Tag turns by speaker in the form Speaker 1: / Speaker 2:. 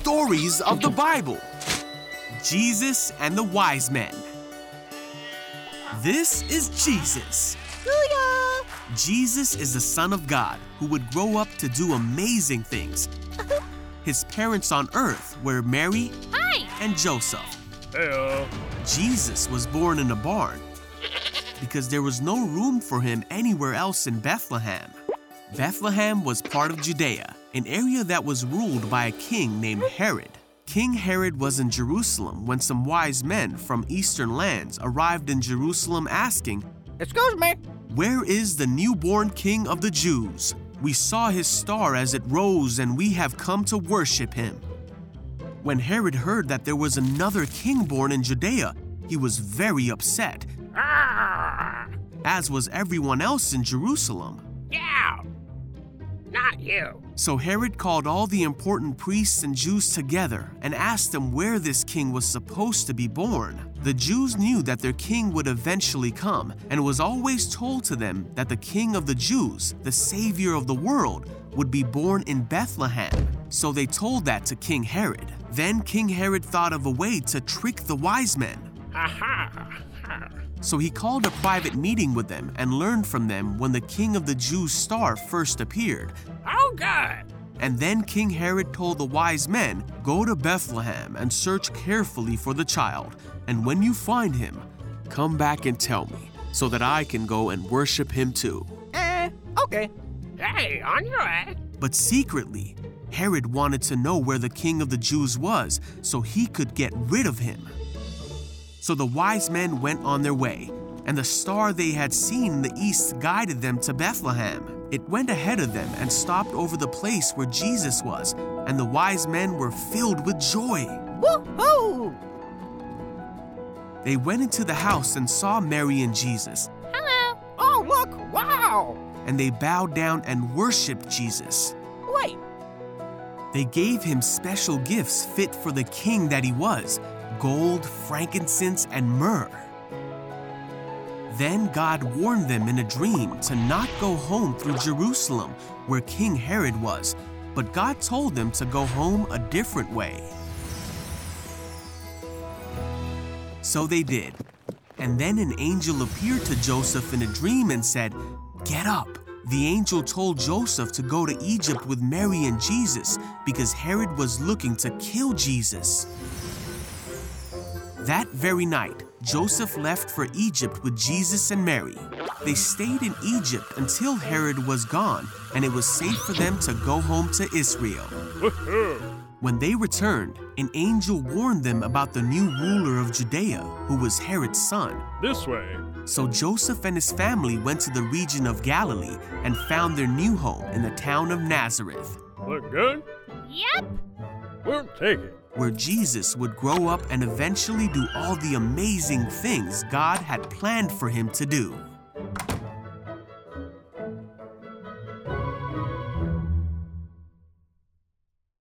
Speaker 1: stories of the Bible Jesus and the Wise Men. This is Jesus.
Speaker 2: Booyah!
Speaker 1: Jesus is the Son of God who would grow up to do amazing things. His parents on earth were Mary
Speaker 2: Hi!
Speaker 1: and Joseph.
Speaker 3: Heyo.
Speaker 1: Jesus was born in a barn because there was no room for him anywhere else in Bethlehem. Bethlehem was part of Judea, an area that was ruled by a king named Herod. King Herod was in Jerusalem when some wise men from eastern lands arrived in Jerusalem asking,
Speaker 4: Excuse me.
Speaker 1: Where is the newborn king of the Jews? We saw his star as it rose, and we have come to worship him. When Herod heard that there was another king born in Judea, he was very upset,
Speaker 3: Ah!
Speaker 1: as was everyone else in Jerusalem.
Speaker 3: Not you.
Speaker 1: So Herod called all the important priests and Jews together and asked them where this king was supposed to be born. The Jews knew that their king would eventually come, and it was always told to them that the king of the Jews, the savior of the world, would be born in Bethlehem. So they told that to King Herod. Then King Herod thought of a way to trick the wise men.
Speaker 3: Ha ha. ha.
Speaker 1: So he called a private meeting with them and learned from them when the king of the Jews' star first appeared.
Speaker 3: Oh, good.
Speaker 1: And then King Herod told the wise men, Go to Bethlehem and search carefully for the child, and when you find him, come back and tell me, so that I can go and worship him too.
Speaker 4: Eh, okay.
Speaker 3: Hey, on your way.
Speaker 1: But secretly, Herod wanted to know where the king of the Jews was so he could get rid of him. So the wise men went on their way, and the star they had seen in the east guided them to Bethlehem. It went ahead of them and stopped over the place where Jesus was, and the wise men were filled with joy.
Speaker 4: Woohoo!
Speaker 1: They went into the house and saw Mary and Jesus,
Speaker 2: Hello!
Speaker 4: Oh, look! Wow!
Speaker 1: and they bowed down and worshiped Jesus.
Speaker 4: Wait,
Speaker 1: They gave him special gifts fit for the king that he was gold, frankincense, and myrrh. Then God warned them in a dream to not go home through Jerusalem, where King Herod was, but God told them to go home a different way. So they did. And then an angel appeared to Joseph in a dream and said, Get up. The angel told Joseph to go to Egypt with Mary and Jesus because Herod was looking to kill Jesus. That very night, Joseph left for Egypt with Jesus and Mary. They stayed in Egypt until Herod was gone, and it was safe for them to go home to Israel. When they returned, an angel warned them about the new ruler of Judea, who was Herod's son.
Speaker 3: This way.
Speaker 1: So Joseph and his family went to the region of Galilee and found their new home in the town of Nazareth,
Speaker 3: Look good?
Speaker 2: Yep!
Speaker 3: We'll take it.
Speaker 1: Where Jesus would grow up and eventually do all the amazing things God had planned for him to do.